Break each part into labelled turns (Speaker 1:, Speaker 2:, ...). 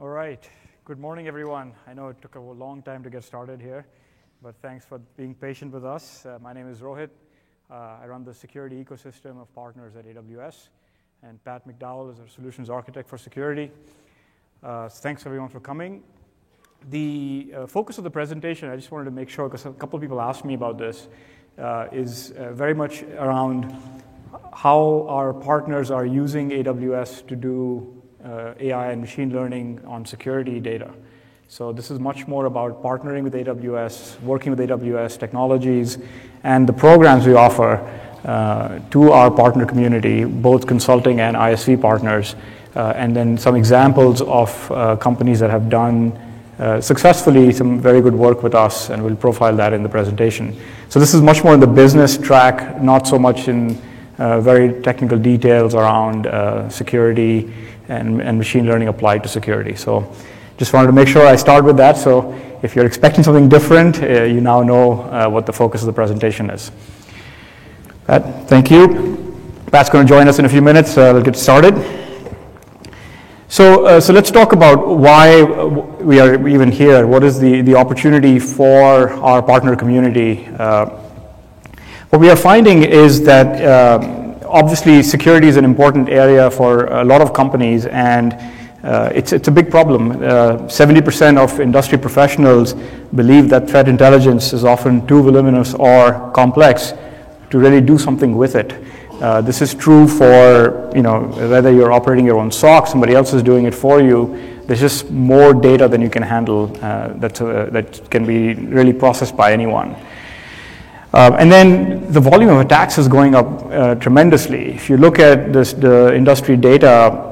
Speaker 1: All right. Good morning, everyone. I know it took a long time to get started here, but thanks for being patient with us. Uh, my name is Rohit. Uh, I run the security ecosystem of partners at AWS, and Pat McDowell is our solutions architect for security. Uh, thanks, everyone, for coming. The uh, focus of the presentation, I just wanted to make sure, because a couple of people asked me about this, uh, is uh, very much around how our partners are using AWS to do uh, AI and machine learning on security data. So this is much more about partnering with AWS, working with AWS technologies, and the programs we offer uh, to our partner community, both consulting and ISV partners, uh, and then some examples of uh, companies that have done uh, successfully some very good work with us, and we'll profile that in the presentation. So this is much more in the business track, not so much in very technical details around security and, and machine learning applied to security. So just wanted to make sure I start with that. So if you're expecting something different, uh, you now know uh, what the focus of the presentation is. Pat, thank you. Pat's going to join us in a few minutes. Uh, we'll get started. So, uh, so let's talk about why we are even here. What is the, the opportunity for our partner community? Uh, what we are finding is that uh, obviously, security is an important area for a lot of companies, and uh, it's, it's a big problem. Uh, 70% of industry professionals believe that threat intelligence is often too voluminous or complex to really do something with it. Uh, this is true for you know whether you're operating your own SOC, somebody else is doing it for you. There's just more data than you can handle uh, that, uh, that can be really processed by anyone. Uh, and then the volume of attacks is going up uh, tremendously. If you look at this, the industry data,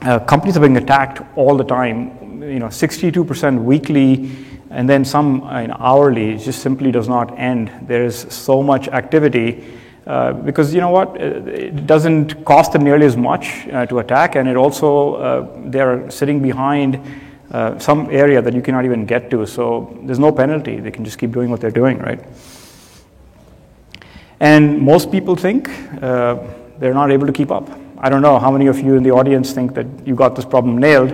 Speaker 1: uh, companies are being attacked all the time. You know, 62% weekly, and then some uh, hourly. It just simply does not end. There is so much activity uh, because you know what? Uh, it doesn't cost them nearly as much to attack, and it also they're sitting behind. some area that you cannot even get to, so there's no penalty. They can just keep doing what they're doing, right? And most people think uh, they're not able to keep up. I don't know how many of you in the audience think that you got this problem nailed.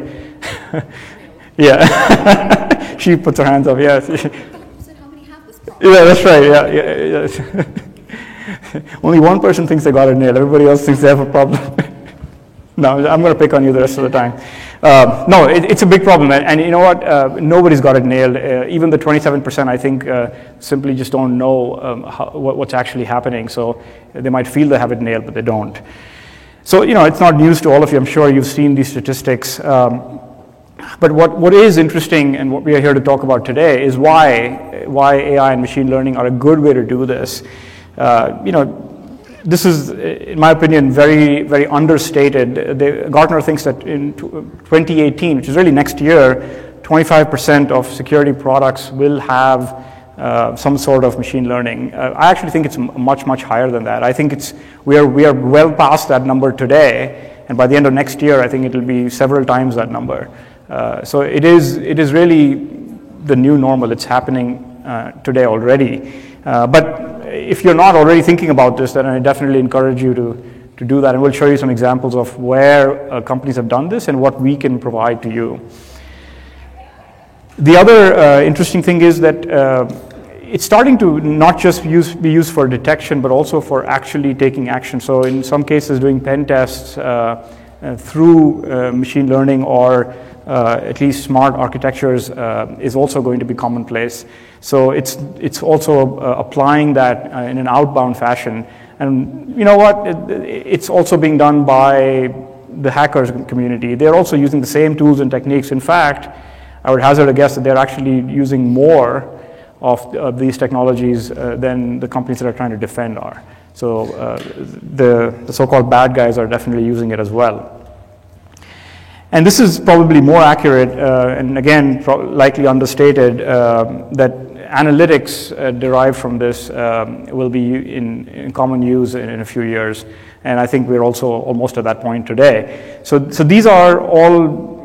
Speaker 1: yeah. she puts her hands up, yes. yeah, that's right. Yeah, yeah, yeah. Only one person thinks they got it nailed. Everybody else thinks they have a problem. no, I'm going to pick on you the rest of the time. Uh, no, it, it's a big problem, and, and you know what? Uh, nobody's got it nailed. Uh, even the 27%, I think, uh, simply just don't know um, how, what, what's actually happening. So they might feel they have it nailed, but they don't. So you know, it's not news to all of you. I'm sure you've seen these statistics. Um, but what, what is interesting, and what we are here to talk about today, is why why AI and machine learning are a good way to do this. Uh, you know, this is, in my opinion, very, very understated. Gartner thinks that in 2018, which is really next year, 25% of security products will have uh, some sort of machine learning. Uh, I actually think it's much, much higher than that. I think it's, we, are, we are well past that number today, and by the end of next year, I think it will be several times that number. Uh, so it is, it is really the new normal. It's happening uh, today already. Uh, but if you're not already thinking about this, then I definitely encourage you to, to do that. And we'll show you some examples of where uh, companies have done this and what we can provide to you. The other uh, interesting thing is that uh, it's starting to not just use, be used for detection, but also for actually taking action. So in some cases, doing pen tests uh, uh, through uh, machine learning or at least smart architectures is also going to be commonplace. So it's, it's also uh, applying that uh, in an outbound fashion. And you know what? It, it's also being done by the hackers community. They're also using the same tools and techniques. In fact, I would hazard a guess that they're actually using more of, of these technologies uh, than the companies that are trying to defend are. So uh, the, the so-called bad guys are definitely using it as well. And this is probably more accurate, uh, and again, likely understated, uh, that analytics uh, derived from this um, will be in, in, common use in, in, a few years. And I think we're also almost at that point today. So, so these are all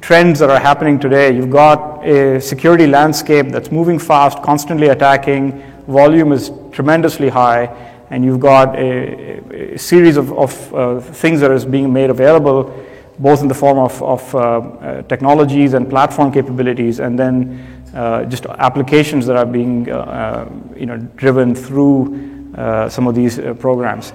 Speaker 1: trends that are happening today. You've got a security landscape that's moving fast, constantly attacking, volume is tremendously high, and you've got a, a series of, of uh, things that is being made available both in the form of, of uh, uh, technologies and platform capabilities, and then uh, just applications that are being uh, uh, you know, driven through uh, some of these programs.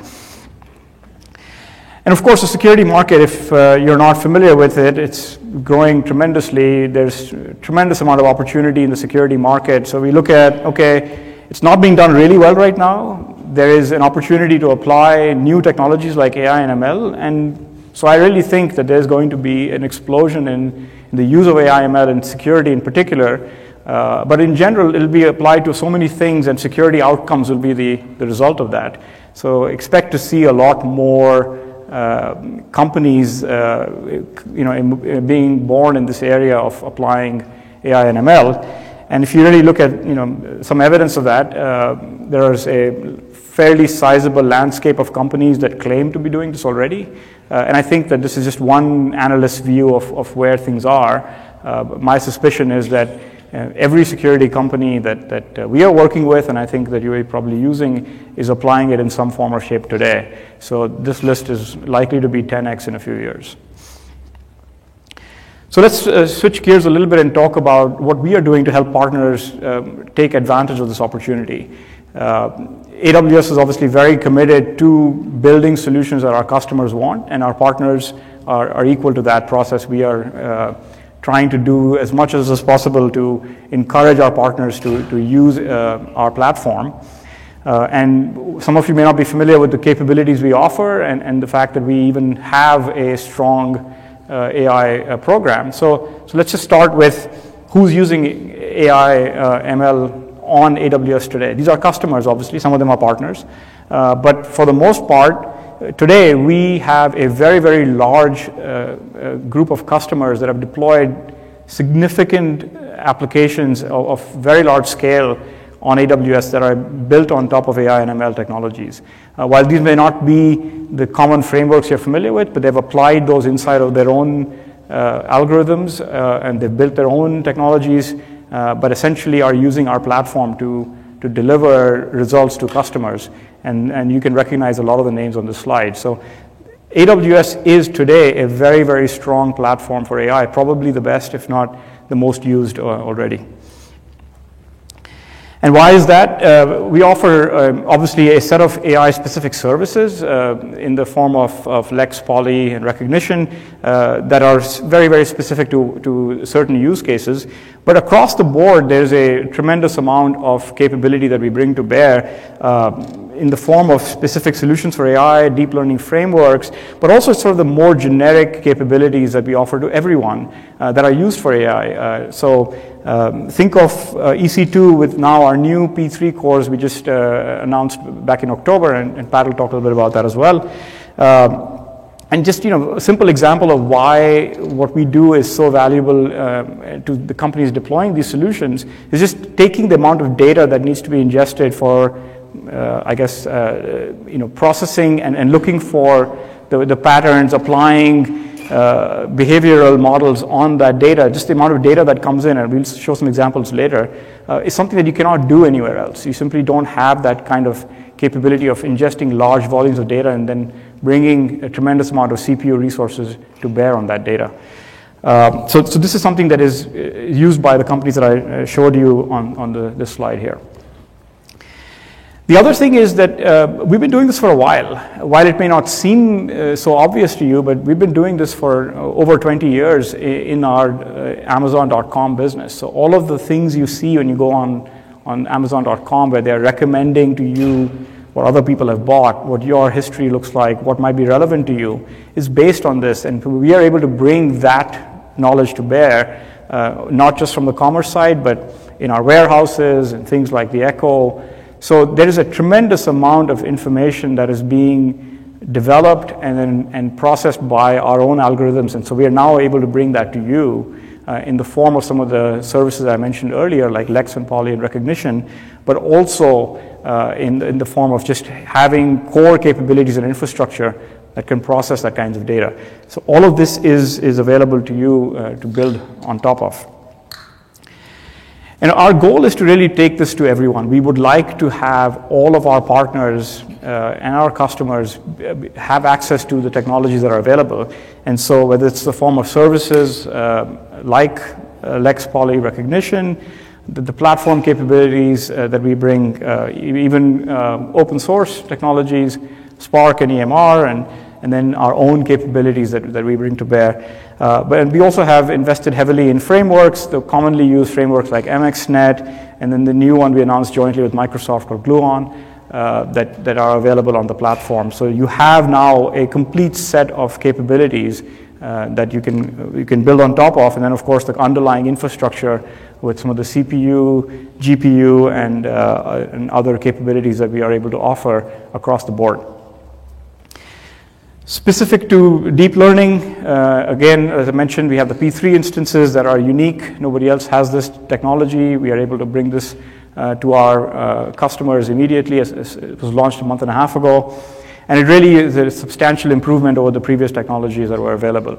Speaker 1: And of course, the security market, if you're not familiar with it, it's growing tremendously. There's tremendous amount of opportunity in the security market. So we look at, okay, it's not being done really well right now. There is an opportunity to apply new technologies like AI and ML. And so I really think that there's going to be an explosion in, in the use of AI, ML, and security in particular. Uh, but in general, it'll be applied to so many things, and security outcomes will be the, the result of that. So expect to see a lot more uh, companies, uh, you know, in, being born in this area of applying AI and ML. And if you really look at, you know, some evidence of that, uh, there is a fairly sizable landscape of companies that claim to be doing this already. Uh, and I think that this is just one analyst's view of, of where things are. Uh, my suspicion is that uh, every security company that, that uh, we are working with, and I think that you are probably using, is applying it in some form or shape today. So this list is likely to be 10x in a few years. So let's uh, switch gears a little bit and talk about what we are doing to help partners um, take advantage of this opportunity. Uh, AWS is obviously very committed to building solutions that our customers want, and our partners are, are equal to that process. We are uh, trying to do as much as is possible to encourage our partners to, to use uh, our platform. Uh, and some of you may not be familiar with the capabilities we offer and, and the fact that we even have a strong uh, AI uh, program. So, so let's just start with who's using AI ML on AWS today. These are customers, obviously, some of them are partners. Uh, but for the most part, today we have a very, very large uh, uh, group of customers that have deployed significant applications of, of, very large scale on AWS that are built on top of AI and ML technologies. Uh, while these may not be the common frameworks you're familiar with, but they've applied those inside of their own uh, algorithms uh, and they've built their own technologies, uh, but essentially are using our platform to, to deliver results to customers and, and you can recognize a lot of the names on the slide. So AWS is today a very, very strong platform for AI, probably the best, if not the most used uh, already. And why is that? Uh, we offer um, obviously a set of AI specific services uh, in the form of, of Lex, Polly, and Rekognition uh, that are very, very specific to, to certain use cases. But across the board, there's a tremendous amount of capability that we bring to bear uh, in the form of specific solutions for AI, deep learning frameworks, but also sort of the more generic capabilities that we offer to everyone uh, that are used for AI. Uh, so um, think of uh, EC2 with now our new P3 cores we just uh, announced back in October, and, and, Pat will talk a little bit about that as well. Um, and just you know, a simple example of why what we do is so valuable um, to the companies deploying these solutions is just taking the amount of data that needs to be ingested for uh, I guess, uh, you know, processing and, and looking for the, the patterns, applying uh, behavioral models on that data, just the amount of data that comes in, and we'll show some examples later, uh, is something that you cannot do anywhere else. You simply don't have that kind of capability of ingesting large volumes of data and then bringing a tremendous amount of CPU resources to bear on that data. Uh, so, so this is something that is used by the companies that I showed you on, on the, this slide here. The other thing is that uh, we've been doing this for a while. While it may not seem uh, so obvious to you, but we've been doing this for uh, over 20 years in our uh, Amazon.com business. So all of the things you see when you go on, on Amazon.com where they're recommending to you what other people have bought, what your history looks like, what might be relevant to you, is based on this. And we are able to bring that knowledge to bear, uh, not just from the commerce side, but in our warehouses and things like the Echo so there is a tremendous amount of information that is being developed and, then, and processed by our own algorithms. And so we are now able to bring that to you uh, in the form of some of the services I mentioned earlier, like Lex and Polly and Rekognition, but also uh, in, in the form of just having core capabilities and infrastructure that can process that kinds of data. So all of this is, is available to you uh, to build on top of. And our goal is to really take this to everyone. We would like to have all of our partners uh, and our customers have access to the technologies that are available. And so, whether it's the form of services uh, like uh, Lex Polly Rekognition, the, the platform capabilities uh, that we bring, uh, even uh, open source technologies, Spark and EMR, and, and then our own capabilities that, that we bring to bear. Uh, but we also have invested heavily in frameworks, the commonly used frameworks like MXNet, and then the new one we announced jointly with Microsoft called Gluon. Uh, that, that are available on the platform. So you have now a complete set of capabilities uh, that you can, you can build on top of, and then of course the underlying infrastructure with some of the CPU, GPU, and, uh, and other capabilities that we are able to offer across the board. Specific to deep learning, uh, again, as I mentioned, we have the P3 instances that are unique. Nobody else has this technology. We are able to bring this uh, to our uh, customers immediately. As, as it was launched a month and a half ago. And it really is a substantial improvement over the previous technologies that were available.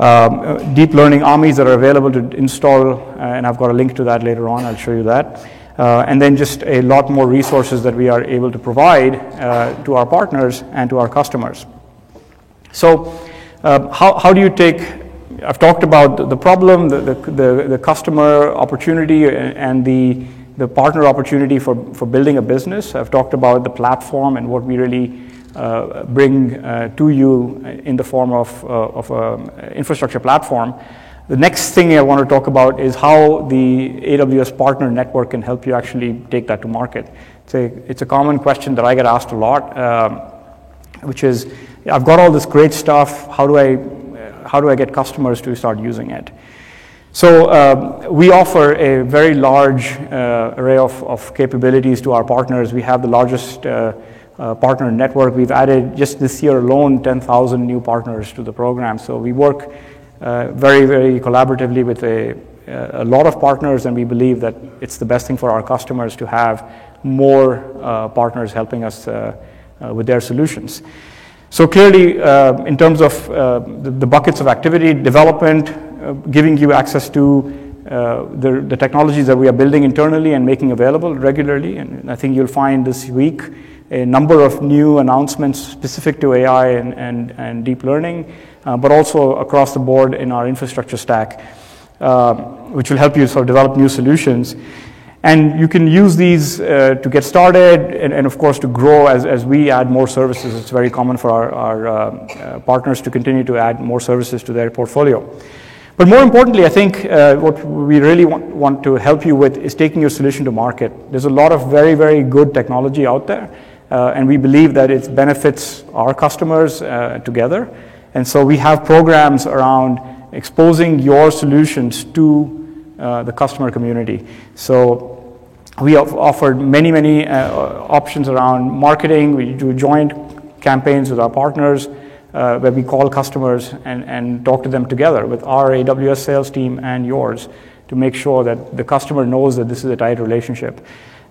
Speaker 1: Um, uh, deep learning AMIs that are available to install, uh, and I've got a link to that later on, I'll show you that. Uh, and then just a lot more resources that we are able to provide uh, to our partners and to our customers. So, uh, how, how do you take? I've talked about the problem, the, the, the, customer opportunity, and the, the partner opportunity for, for building a business. I've talked about the platform and what we really uh, bring uh, to you in the form of, uh, of an infrastructure platform. The next thing I want to talk about is how the AWS partner network can help you actually take that to market. It's a, it's a common question that I get asked a lot, um, which is I've got all this great stuff. How do I, how do I get customers to start using it? So uh, we offer a very large uh, array of, of, capabilities to our partners. We have the largest uh, uh partner network. We've added just this year alone 10,000 new partners to the program. So we work uh, very, very collaboratively with a, a, lot of partners, and we believe that it's the best thing for our customers to have more uh, partners helping us with their solutions. So clearly, uh, in terms of uh, the, the, buckets of activity, development, uh, giving you access to uh, the, the, technologies that we are building internally and making available regularly. And I think you'll find this week a number of new announcements specific to AI and, and, and deep learning, uh, but also across the board in our infrastructure stack, uh, which will help you sort of develop new solutions. And you can use these uh, to get started and, and, of course, to grow as, as we add more services. It's very common for our, our uh, uh, partners to continue to add more services to their portfolio. But more importantly, I think uh, what we really want, want, to help you with is taking your solution to market. There's a lot of very, very good technology out there, uh, and we believe that it benefits our customers uh, together. And so we have programs around exposing your solutions to the customer community. So we have offered many, many uh, options around marketing. We do joint campaigns with our partners uh, where we call customers and, and talk to them together with our AWS sales team and yours to make sure that the customer knows that this is a tight relationship.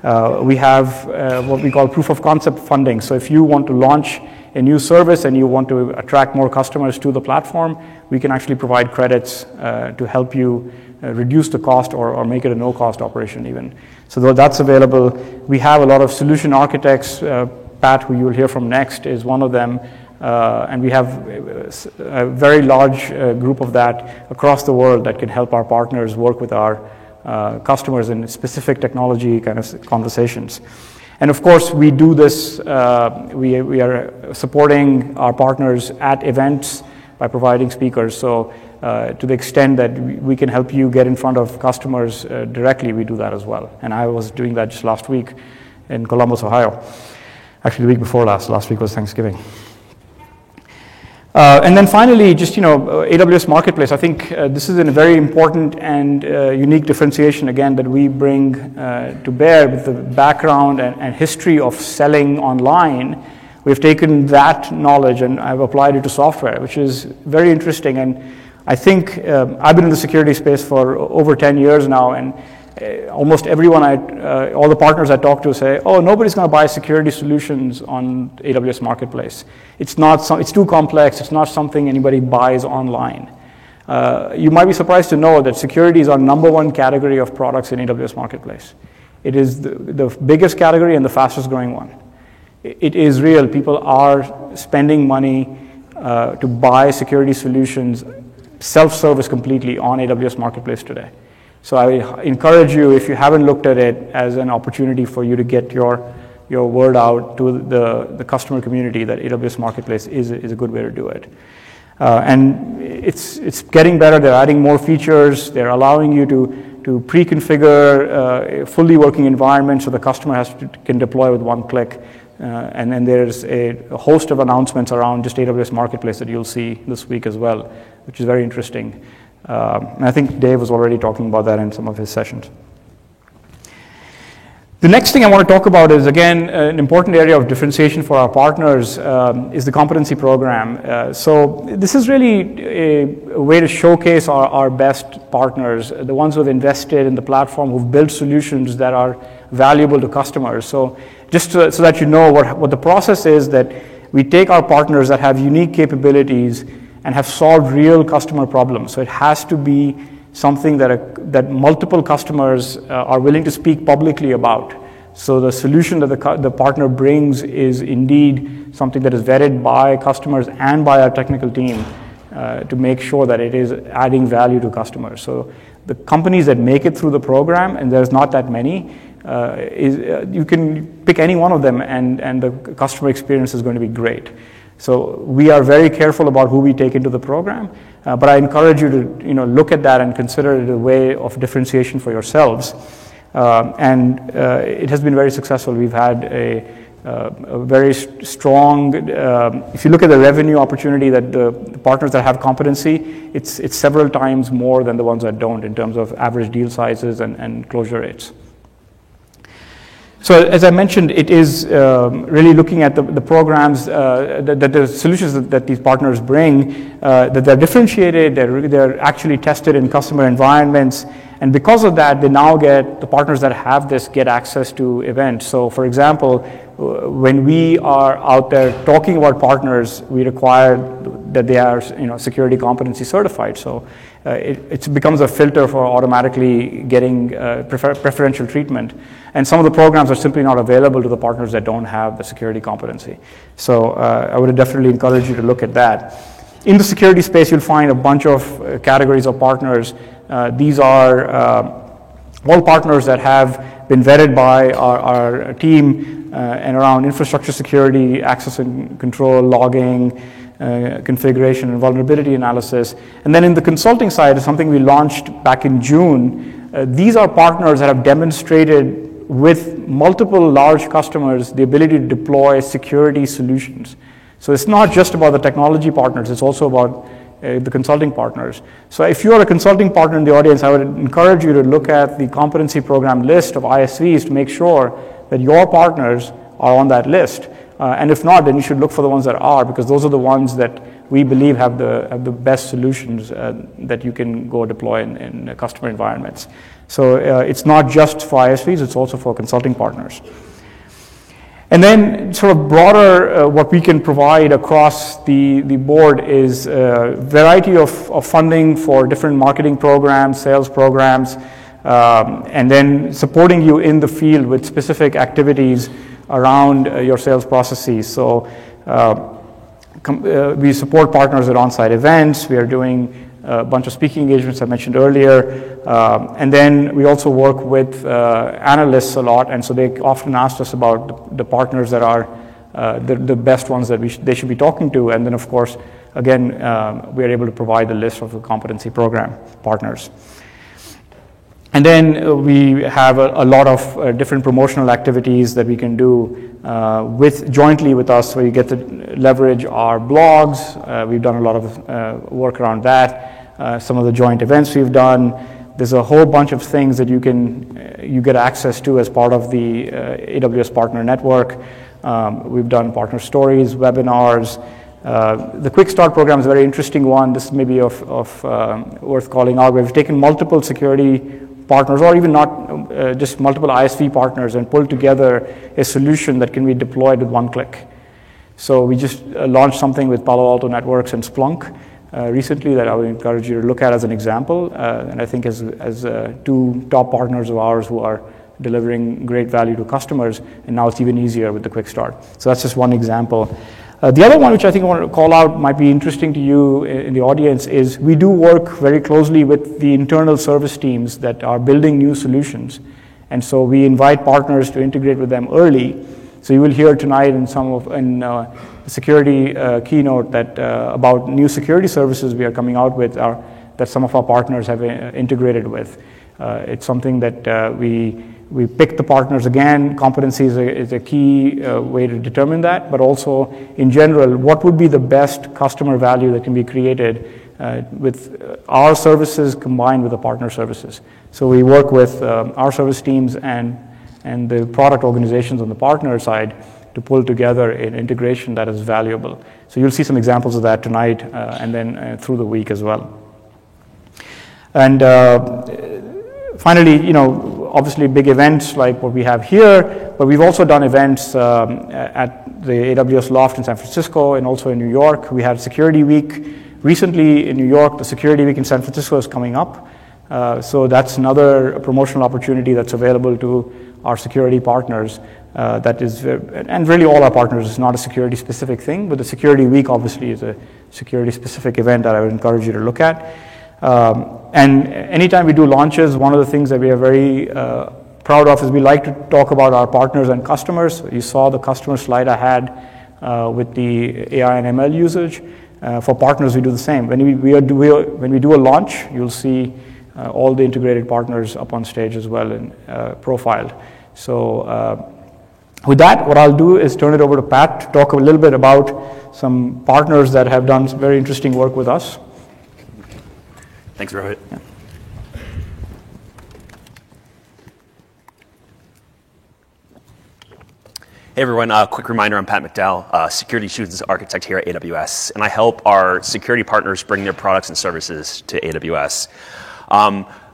Speaker 1: Uh, we have uh, what we call proof of concept funding. So if you want to launch a new service and you want to attract more customers to the platform, we can actually provide credits uh, to help you uh, reduce the cost or, or make it a no cost operation even. So that's available. We have a lot of solution architects. Uh, Pat, who you'll hear from next, is one of them. Uh, and we have a very large uh, group of that across the world that can help our partners work with our uh, customers in specific technology kind of conversations. And of course, we do this, uh, we, we are supporting our partners at events by providing speakers. So uh, to the extent that we can help you get in front of customers uh, directly, we do that as well. And I was doing that just last week in Columbus, Ohio. Actually, the week before last. Last week was Thanksgiving. Uh, and then finally, just you know, uh, AWS Marketplace. I think uh, this is a very important and uh, unique differentiation again that we bring to bear with the background and, and history of selling online. We've taken that knowledge and I've applied it to software, which is very interesting. And I think um, I've been in the security space for over 10 years now, and uh, almost everyone, I, uh, all the partners I talk to say, oh, nobody's going to buy security solutions on AWS Marketplace. It's, not it's too complex, it's not something anybody buys online. Uh, you might be surprised to know that security is our number one category of products in AWS Marketplace. It is the, the biggest category and the fastest growing one. It is real. People are spending money uh, to buy security solutions self-service completely on AWS Marketplace today. So I encourage you, if you haven't looked at it as an opportunity for you to get your, your word out to the, the customer community, that AWS Marketplace is, is a good way to do it. Uh, and it's, it's getting better. They're adding more features. They're allowing you to, to pre-configure uh, a fully working environment so the customer has to, can deploy with one click. Uh, and then there's a, a, host of announcements around just AWS Marketplace that you'll see this week as well, which is very interesting. Um, and I think Dave was already talking about that in some of his sessions. The next thing I want to talk about is, again, an important area of differentiation for our partners um, is the competency program. Uh, so this is really a, a way to showcase our, our, best partners, the ones who have invested in the platform, who've built solutions that are valuable to customers. So just to, so that you know what, what the process is that we take our partners that have unique capabilities and have solved real customer problems. So it has to be something that, a, that multiple customers uh, are willing to speak publicly about. So the solution that the, the partner brings is indeed something that is vetted by customers and by our technical team uh, to make sure that it is adding value to customers. So the companies that make it through the program, and there's not that many, uh, is, uh, you can pick any one of them and, and the customer experience is going to be great. So we are very careful about who we take into the program, uh, but I encourage you to you know, look at that and consider it a way of differentiation for yourselves. Uh, and uh, it has been very successful. We've had a, uh, a very st strong, if you look at the revenue opportunity that the, the, partners that have competency, it's, it's several times more than the ones that don't in terms of average deal sizes and, and closure rates. So as I mentioned, it is um, really looking at the, the programs, uh, that, that, the solutions that, that, these partners bring, uh, that they're differentiated, they're, they're actually tested in customer environments, and because of that, they now get, the partners that have this get access to events. So for example, when we are out there talking about partners, we require that they are you know, security competency certified. So uh, it, it, becomes a filter for automatically getting uh, prefer preferential treatment. And some of the programs are simply not available to the partners that don't have the security competency. So uh, I would definitely encourage you to look at that. In the security space, you'll find a bunch of uh, categories of partners. Uh, these are all partners that have been vetted by our, our team and around infrastructure security, access and control, logging, uh, configuration and vulnerability analysis. And then in the consulting side, is something we launched back in June. Uh, these are partners that have demonstrated with multiple large customers the ability to deploy security solutions. So it's not just about the technology partners, it's also about uh, the consulting partners. So if you're a consulting partner in the audience, I would encourage you to look at the competency program list of ISVs to make sure that your partners are on that list. Uh, and if not, then you should look for the ones that are, because those are the ones that we believe have the, have the best solutions uh, that you can go deploy in, in customer environments. So uh, it's not just for ISVs, it's also for consulting partners. And then, sort of broader, uh, what we can provide across the, the board is a variety of, of funding for different marketing programs, sales programs, um, and then supporting you in the field with specific activities around uh, your sales processes. So uh, uh, we support partners at on-site events. We are doing a bunch of speaking engagements I mentioned earlier. Um, and then we also work with uh, analysts a lot, and so they often ask us about the, the partners that are uh, the, the, best ones that we sh they should be talking to. And then, of course, again, um, we are able to provide the list of the competency program partners. And then uh, we have a, a lot of uh, different promotional activities that we can do uh, with jointly with us, where you get to leverage our blogs. Uh, we've done a lot of uh, work around that. Uh, some of the joint events we've done. There's a whole bunch of things that you can you get access to as part of the AWS Partner Network. Um, we've done partner stories, webinars. the Quick Start program is a very interesting one. This may be of, of um, worth calling out. We've taken multiple security partners or even not uh, just multiple ISV partners and pull together a solution that can be deployed with one click. So we just uh, launched something with Palo Alto Networks and Splunk. uh, recently that I would encourage you to look at as an example. Uh, and I think as, as uh, two top partners of ours who are delivering great value to customers, and now it's even easier with the quick start. So that's just one example. Uh, the other one, which I think I want to call out, might be interesting to you in the audience, is we do work very closely with the internal service teams that are building new solutions. And so we invite partners to integrate with them early. So you will hear tonight in some of in uh, the security uh, keynote that uh, about new security services we are coming out with are, that some of our partners have uh, integrated with. Uh, it's something that we we pick the partners again. Competency is a, is a key uh, way to determine that, but also in general, what would be the best customer value that can be created uh, with our services combined with the partner services. So we work with um, our service teams and, and the product organizations on the partner side to pull together an integration that is valuable. So you'll see some examples of that tonight uh, and then uh, through the week as well. And uh, finally, you know, obviously big events like what we have here, but we've also done events um, at the AWS Loft in San Francisco and also in New York. We had Security Week recently in New York. The Security Week in San Francisco is coming up. Uh, so that's another promotional opportunity that's available to our security partners. Uh, that is, uh, and really all our partners. It's not a security specific thing, but the Security Week obviously is a security specific event that I would encourage you to look at. Um, and anytime we do launches, one of the things that we are very uh, proud of is we like to talk about our partners and customers. You saw the customer slide I had uh, with the AI and ML usage. Uh, for partners, we do the same. When we, we, are, we are, when we do a launch, you'll see uh, all the integrated partners up on stage as well and uh, profiled. So uh, with that, what I'll do is turn it over to Pat to talk a little bit about some partners that have done some very interesting work with us.
Speaker 2: Thanks, Rohit. Yeah. Hey everyone, uh, quick reminder I'm Pat McDowell, uh, Security Solutions Architect here at AWS, and I help our security partners bring their products and services to AWS.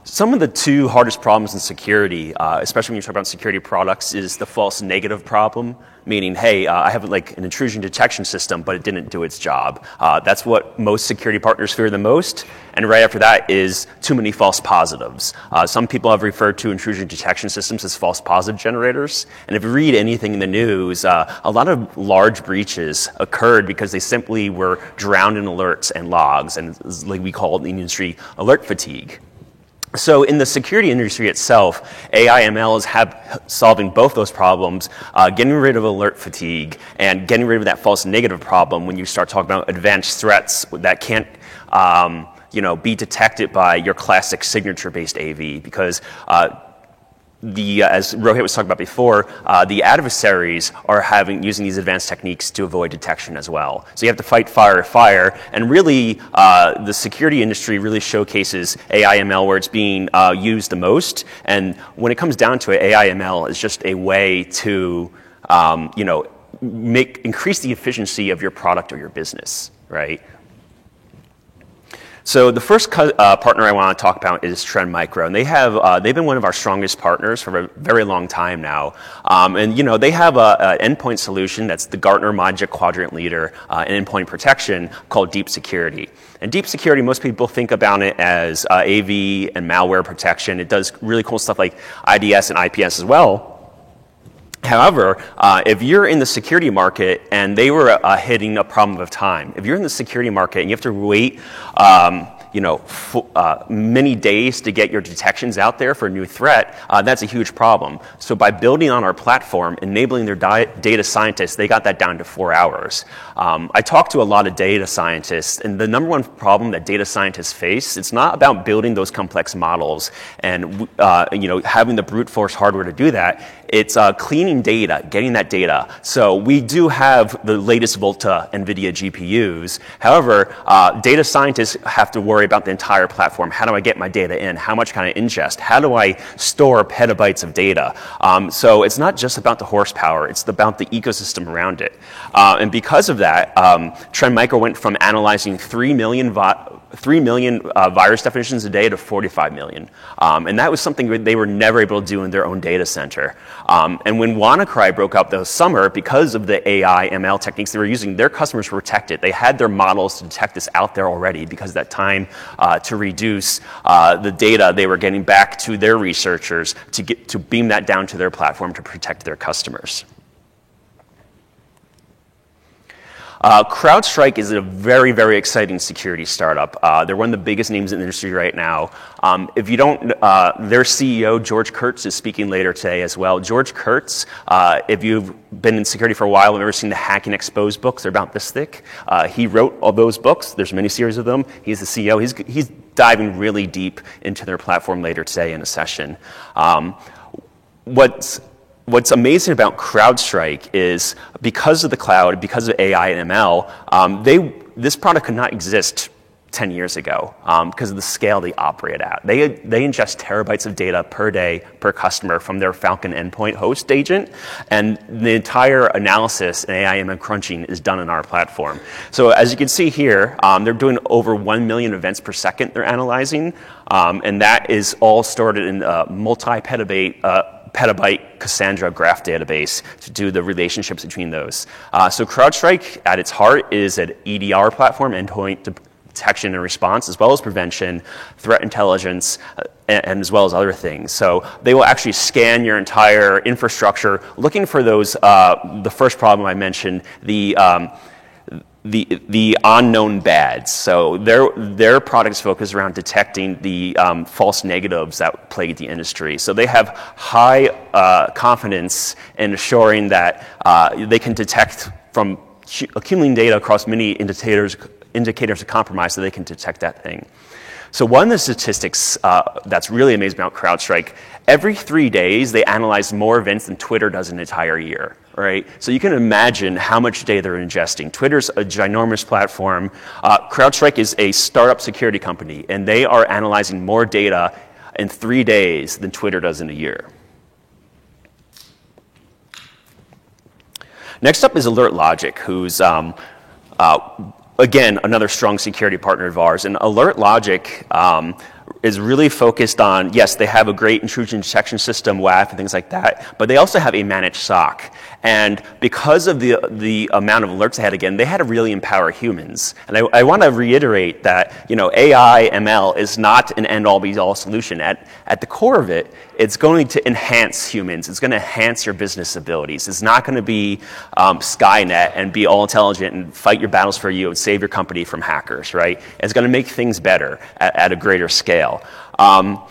Speaker 2: Some of the two hardest problems in security, uh, especially when you talk about security products, is the false negative problem meaning, hey, uh, I have like an intrusion detection system, but it didn't do its job. Uh, that's what most security partners fear the most. And right after that is too many false positives. Uh, some people have referred to intrusion detection systems as false positive generators. And if you read anything in the news, uh, a lot of large breaches occurred because they simply were drowned in alerts and logs, and like we call it in the industry, alert fatigue. So in the security industry itself, AI ML is have, solving both those problems, uh, getting rid of alert fatigue and getting rid of that false negative problem when you start talking about advanced threats that can't um, you know, be detected by your classic signature-based AV because uh, the, uh, as Rohit was talking about before, uh, the adversaries are having using these advanced techniques to avoid detection as well. So you have to fight fire with fire, and really, uh, the security industry really showcases AI/ML where it's being uh, used the most. And when it comes down to it, AI/ML is just a way to, um, you know, make increase the efficiency of your product or your business, right? So the first uh, partner I want to talk about is Trend Micro, and they have uh, they've been one of our strongest partners for a very long time now. Um, and you know they have an endpoint solution that's the Gartner Magic Quadrant leader uh, in endpoint protection called Deep Security. And Deep Security, most people think about it as uh, AV and malware protection. It does really cool stuff like IDS and IPS as well. However, uh, if you're in the security market and they were uh, hitting a problem of time, if you're in the security market and you have to wait, um, you know, f- uh, many days to get your detections out there for a new threat, uh, that's a huge problem. So by building on our platform, enabling their di- data scientists, they got that down to four hours. Um, I talked to a lot of data scientists, and the number one problem that data scientists face, it's not about building those complex models and uh, you know having the brute force hardware to do that. It's uh, cleaning data, getting that data. So we do have the latest Volta NVIDIA GPUs. However, uh, data scientists have to worry about the entire platform. How do I get my data in? How much can I ingest? How do I store petabytes of data? Um, so it's not just about the horsepower, it's about the ecosystem around it. Uh, and because of that, um, Trend Micro went from analyzing 3 million 3 million uh, virus definitions a day to 45 million. Um, and that was something they were never able to do in their own data center. Um, and when WannaCry broke out this summer, because of the AI ML techniques they were using, their customers were protected. They had their models to detect this out there already because that time uh, to reduce uh, the data they were getting back to their researchers to, get, to beam that down to their platform to protect their customers. Uh, CrowdStrike is a very, very exciting security startup. Uh, they're one of the biggest names in the industry right now. Um, if you don't, uh, their CEO, George Kurtz, is speaking later today as well. George Kurtz, uh, if you've been in security for a while and ever seen the Hacking Exposed books, they're about this thick. Uh, he wrote all those books. There's many series of them. He's the CEO. He's, he's diving really deep into their platform later today in a session. Um, what's what's amazing about CrowdStrike is because of the cloud, because of AI and ML, um, they, this product could not exist 10 years ago um, because of the scale they operate at. They, they ingest terabytes of data per day per customer from their Falcon endpoint host agent, and the entire analysis and AI and crunching is done on our platform. So as you can see here, um, they're doing over 1 million events per second they're analyzing, um, and that is all stored in a multi-petabyte uh, petabyte Cassandra graph database to do the relationships between those. Uh, so CrowdStrike, at its heart, is an EDR platform, endpoint detection and response, as well as prevention, threat intelligence, uh, and, and, as well as other things. So they will actually scan your entire infrastructure, looking for those. Uh, the first problem I mentioned, the um, the, the unknown bads. So their, their products focus around detecting the um, false negatives that plague the industry. So they have high uh, confidence in assuring that uh, they can detect from accumulating data across many indicators, indicators of compromise so they can detect that thing. So one of the statistics uh, that's really amazing about CrowdStrike, every three days they analyze more events than Twitter does an entire year right? So you can imagine how much data they're ingesting. Twitter's a ginormous platform. Uh, CrowdStrike is a startup security company, and they are analyzing more data in three days than Twitter does in a year. Next up is Alert Logic, who's um, uh, again another strong security partner of ours. And Alert Logic um, is really focused on, yes, they have a great intrusion detection system, WAF, and things like that, but they also have a managed SOC. And because of the, the amount of alerts they had, again, they had to really empower humans. And I, I want to reiterate that, you know, AI, ML is not an end-all, be-all solution. At, at the core of it, it's going to enhance humans. It's going to enhance your business abilities. It's not going to be um, Skynet and be all intelligent and fight your battles for you and save your company from hackers, right? It's going to make things better at, at a greater scale. Um,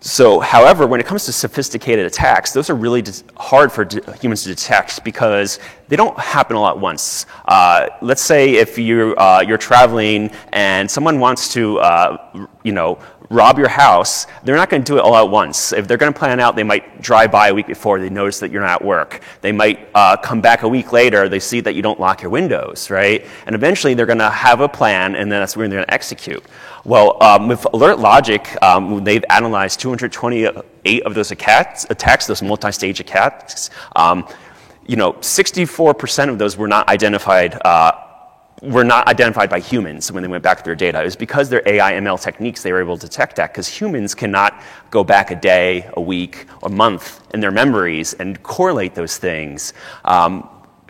Speaker 2: so, however, when it comes to sophisticated attacks, those are really hard for humans to detect because they don't happen all at once. Uh, let's say if you, uh, you're traveling and someone wants to, uh, you know, rob your house, they're not going to do it all at once. If they're going to plan out, they might drive by a week before, they notice that you're not at work. They might uh, come back a week later, they see that you don't lock your windows, right? And eventually they're going to have a plan, and then that's when they're going to execute. Well, um, with Alert Logic, um, they've analyzed 228 of those attacks, attacks those multi-stage attacks. Um, you know, 64% of those were not identified. Uh, were not identified by humans when they went back to their data. It was because their AI ML techniques they were able to detect that because humans cannot go back a day, a week, a month in their memories and correlate those things um,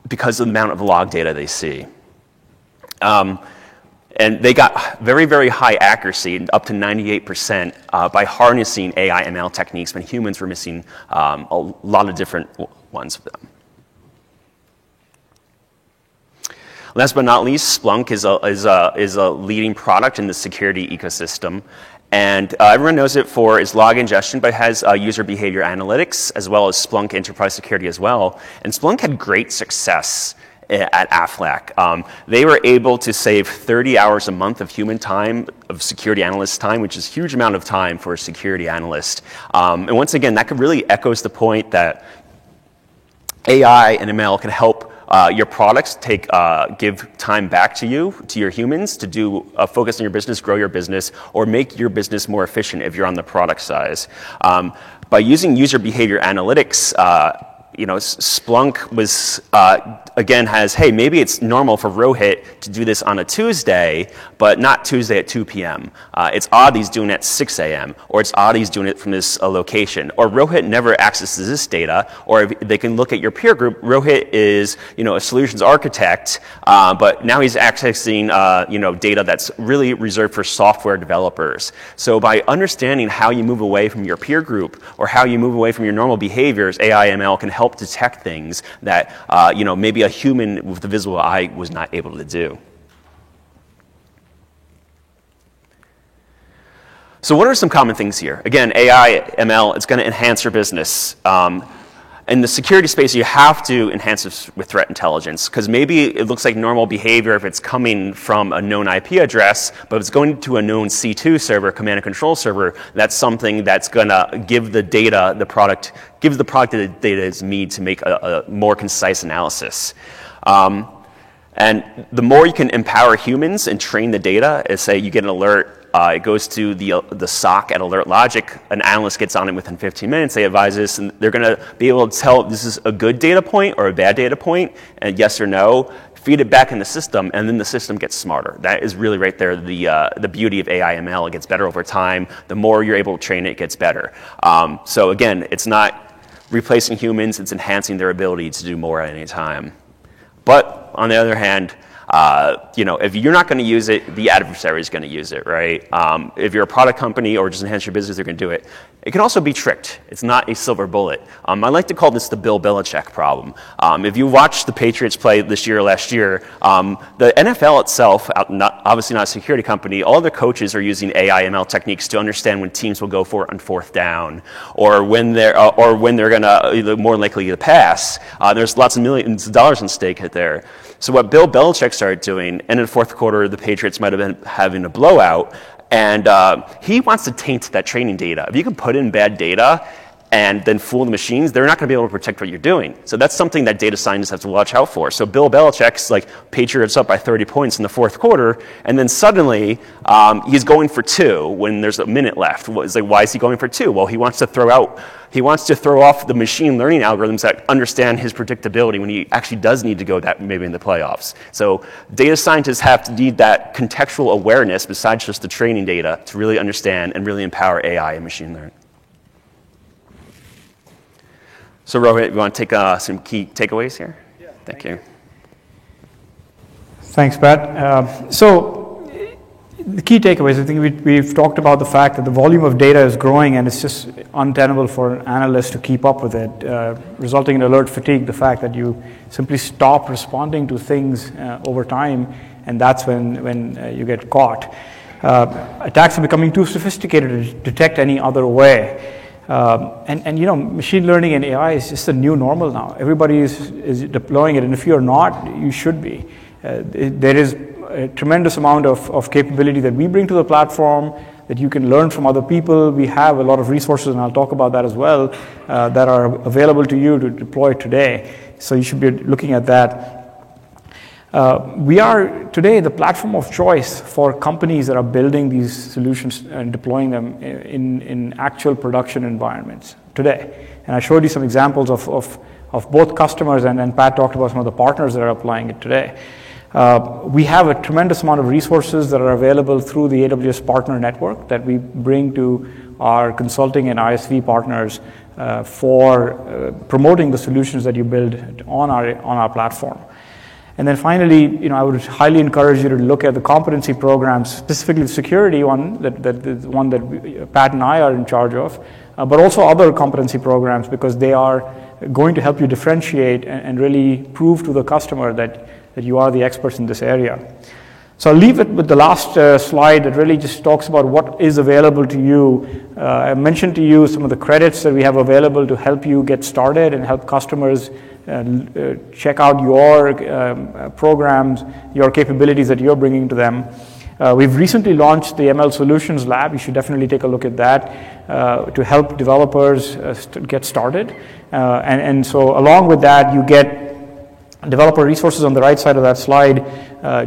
Speaker 2: because of the amount of log data they see. Um, and they got very, very high accuracy, up to 98%, uh, by harnessing AI ML techniques when humans were missing um, a lot of different ones of them. Last but not least, Splunk is a, is a, is a leading product in the security ecosystem. And uh, everyone knows it for its log ingestion, but it has uh, user behavior analytics as well as Splunk enterprise security as well. And Splunk had great success at Aflac. Um, they were able to save 30 hours a month of human time, of security analyst time, which is a huge amount of time for a security analyst. Um, and once again, that really echoes the point that AI and ML can help uh, your products take uh, give time back to you to your humans to do uh, focus on your business grow your business or make your business more efficient if you're on the product size. Um, by using user behavior analytics uh, you know, Splunk was, uh, again, has, hey, maybe it's normal for Rohit to do this on a Tuesday, but not Tuesday at 2 p.m. Uh, it's odd he's doing it at 6 a.m., or it's odd he's doing it from this uh, location. Or Rohit never accesses this data, or they can look at your peer group. Rohit is, you know, a solutions architect, uh, but now he's accessing, uh, you know, data that's really reserved for software developers. So by understanding how you move away from your peer group, or how you move away from your normal behaviors, AI ML can help detect things that uh, you know, maybe a human with the visible eye was not able to do. So, what are some common things here? Again, AI, ML, it's going to enhance your business. Um, in the security space, you have to enhance this with threat intelligence because maybe it looks like normal behavior if it's coming from a known IP address, but if it's going to a known C2 server, command and control server, that's something that's going to give the data, the product, gives the product the data is need to make a, a more concise analysis. Um, and the more you can empower humans and train the data, as say you get an alert uh, it goes to the, uh, the SOC at Alert Logic. An analyst gets on it within 15 minutes. They advise us, and they're going to be able to tell this is a good data point or a bad data point, and yes or no. Feed it back in the system, and then the system gets smarter. That is really right there the, uh, the beauty of AI ML. It gets better over time. The more you're able to train it, it gets better. Um, so again, it's not replacing humans, it's enhancing their ability to do more at any time. But on the other hand, uh, you know, if you're not going to use it, the adversary is going to use it, right? Um, if you're a product company or just enhance your business, they're going to do it. It can also be tricked. It's not a silver bullet. Um, I like to call this the Bill Belichick problem. Um, if you watch the Patriots play this year or last year, um, the NFL itself, not, obviously not a security company, all the coaches are using AI ML techniques to understand when teams will go for it on fourth down, or when they're uh, or when they're going to uh, more likely to pass. Uh, there's lots of millions of dollars on stake there. So what Bill Belichick started doing, and in the fourth quarter, the Patriots might have been having a blowout, and uh, he wants to taint that training data. If you can put in bad data and then fool the machines, they're not going to be able to protect what you're doing. So that's something that data scientists have to watch out for. So Bill Belichick's like Patriots up by 30 points in the fourth quarter, and then suddenly um, he's going for two when there's a minute left. It's like, why is he going for two? Well, he wants to throw out, he wants to throw off the machine learning algorithms that understand his predictability when he actually does need to go that maybe in the playoffs. So data scientists have to need that contextual awareness besides just the training data to really understand and really empower AI and machine learning. So Rohit, you want to take uh, some key takeaways here?
Speaker 1: Yeah.
Speaker 2: Thank, thank you. you.
Speaker 1: Thanks, Pat. Uh, so the key takeaways, I think we, have talked about the fact that the volume of data is growing and it's just untenable for an analyst to keep up with it, uh, resulting in alert fatigue, the fact that you simply stop responding to things uh, over time, and that's when, when uh, you get caught. Uh, attacks are becoming too sophisticated to detect any other way. Um, and, and you know, machine learning and AI is just the new normal now. Everybody is, is deploying it, and if you're not, you should be. Uh, there is a tremendous amount of, of capability that we bring to the platform that you can learn from other people. We have a lot of resources, and I'll talk about that as well, uh, that are available to you to deploy today. So you should be looking at that. Uh, we are today the platform of choice for companies that are building these solutions and deploying them in, in actual production environments today. And I showed you some examples of, of, of both customers, and, and Pat talked about some of the partners that are applying it today. Uh, we have a tremendous amount of resources that are available through the AWS Partner Network that we bring to our consulting and ISV partners uh, for uh, promoting the solutions that you build on our, on our platform. And then finally, you know, I would highly encourage you to look at the competency programs, specifically the security one, that, that the one that Pat and I are in charge of, uh, but also other competency programs because they are going to help you differentiate and, and, really prove to the customer that, that you are the experts in this area. So I'll leave it with the last uh, slide that really just talks about what is available to you. Uh, I mentioned to you some of the credits that we have available to help you get started and help customers check out your um, uh, programs, your capabilities that you're bringing to them. Uh, we've recently launched the ML Solutions Lab. You should definitely take a look at that uh, to help developers uh, st- get started. Uh, and, and so, along with that, you get developer resources on the right side of that slide,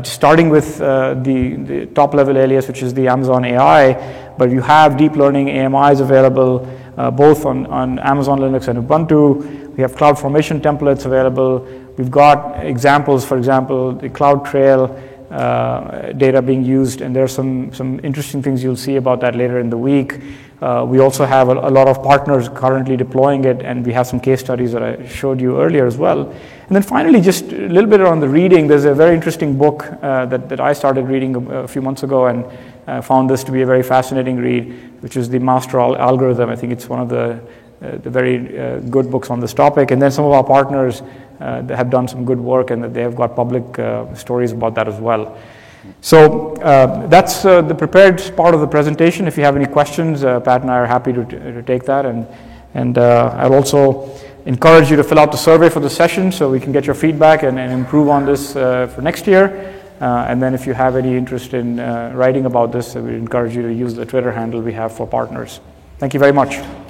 Speaker 1: starting with the, the, top level alias, which is the Amazon AI, but you have deep learning AMIs available uh, both on, on Amazon Linux and Ubuntu. We have cloud formation templates available. We've got examples, for example, the CloudTrail uh, data being used, and there are some, some interesting things you'll see about that later in the week. Uh, we also have a, a, lot of partners currently deploying it, and we have some case studies that I showed you earlier as well. And then finally, just a little bit on the reading. There's a very interesting book uh, that, that I started reading a, a few months ago and uh, found this to be a very fascinating read, which is The Master Algorithm. I think it's one of the, uh, the very uh, good books on this topic. And then some of our partners uh, have done some good work, and they have got public stories about that as well. So uh, that's uh, the prepared part of the presentation. If you have any questions, uh, Pat and I are happy to, to take that. And, and uh, I'll also encourage you to fill out the survey for the session so we can get your feedback and, and improve on this uh, for next year. Uh, and then if you have any interest in writing about this, we encourage you to use the Twitter handle we have for partners. Thank you very much.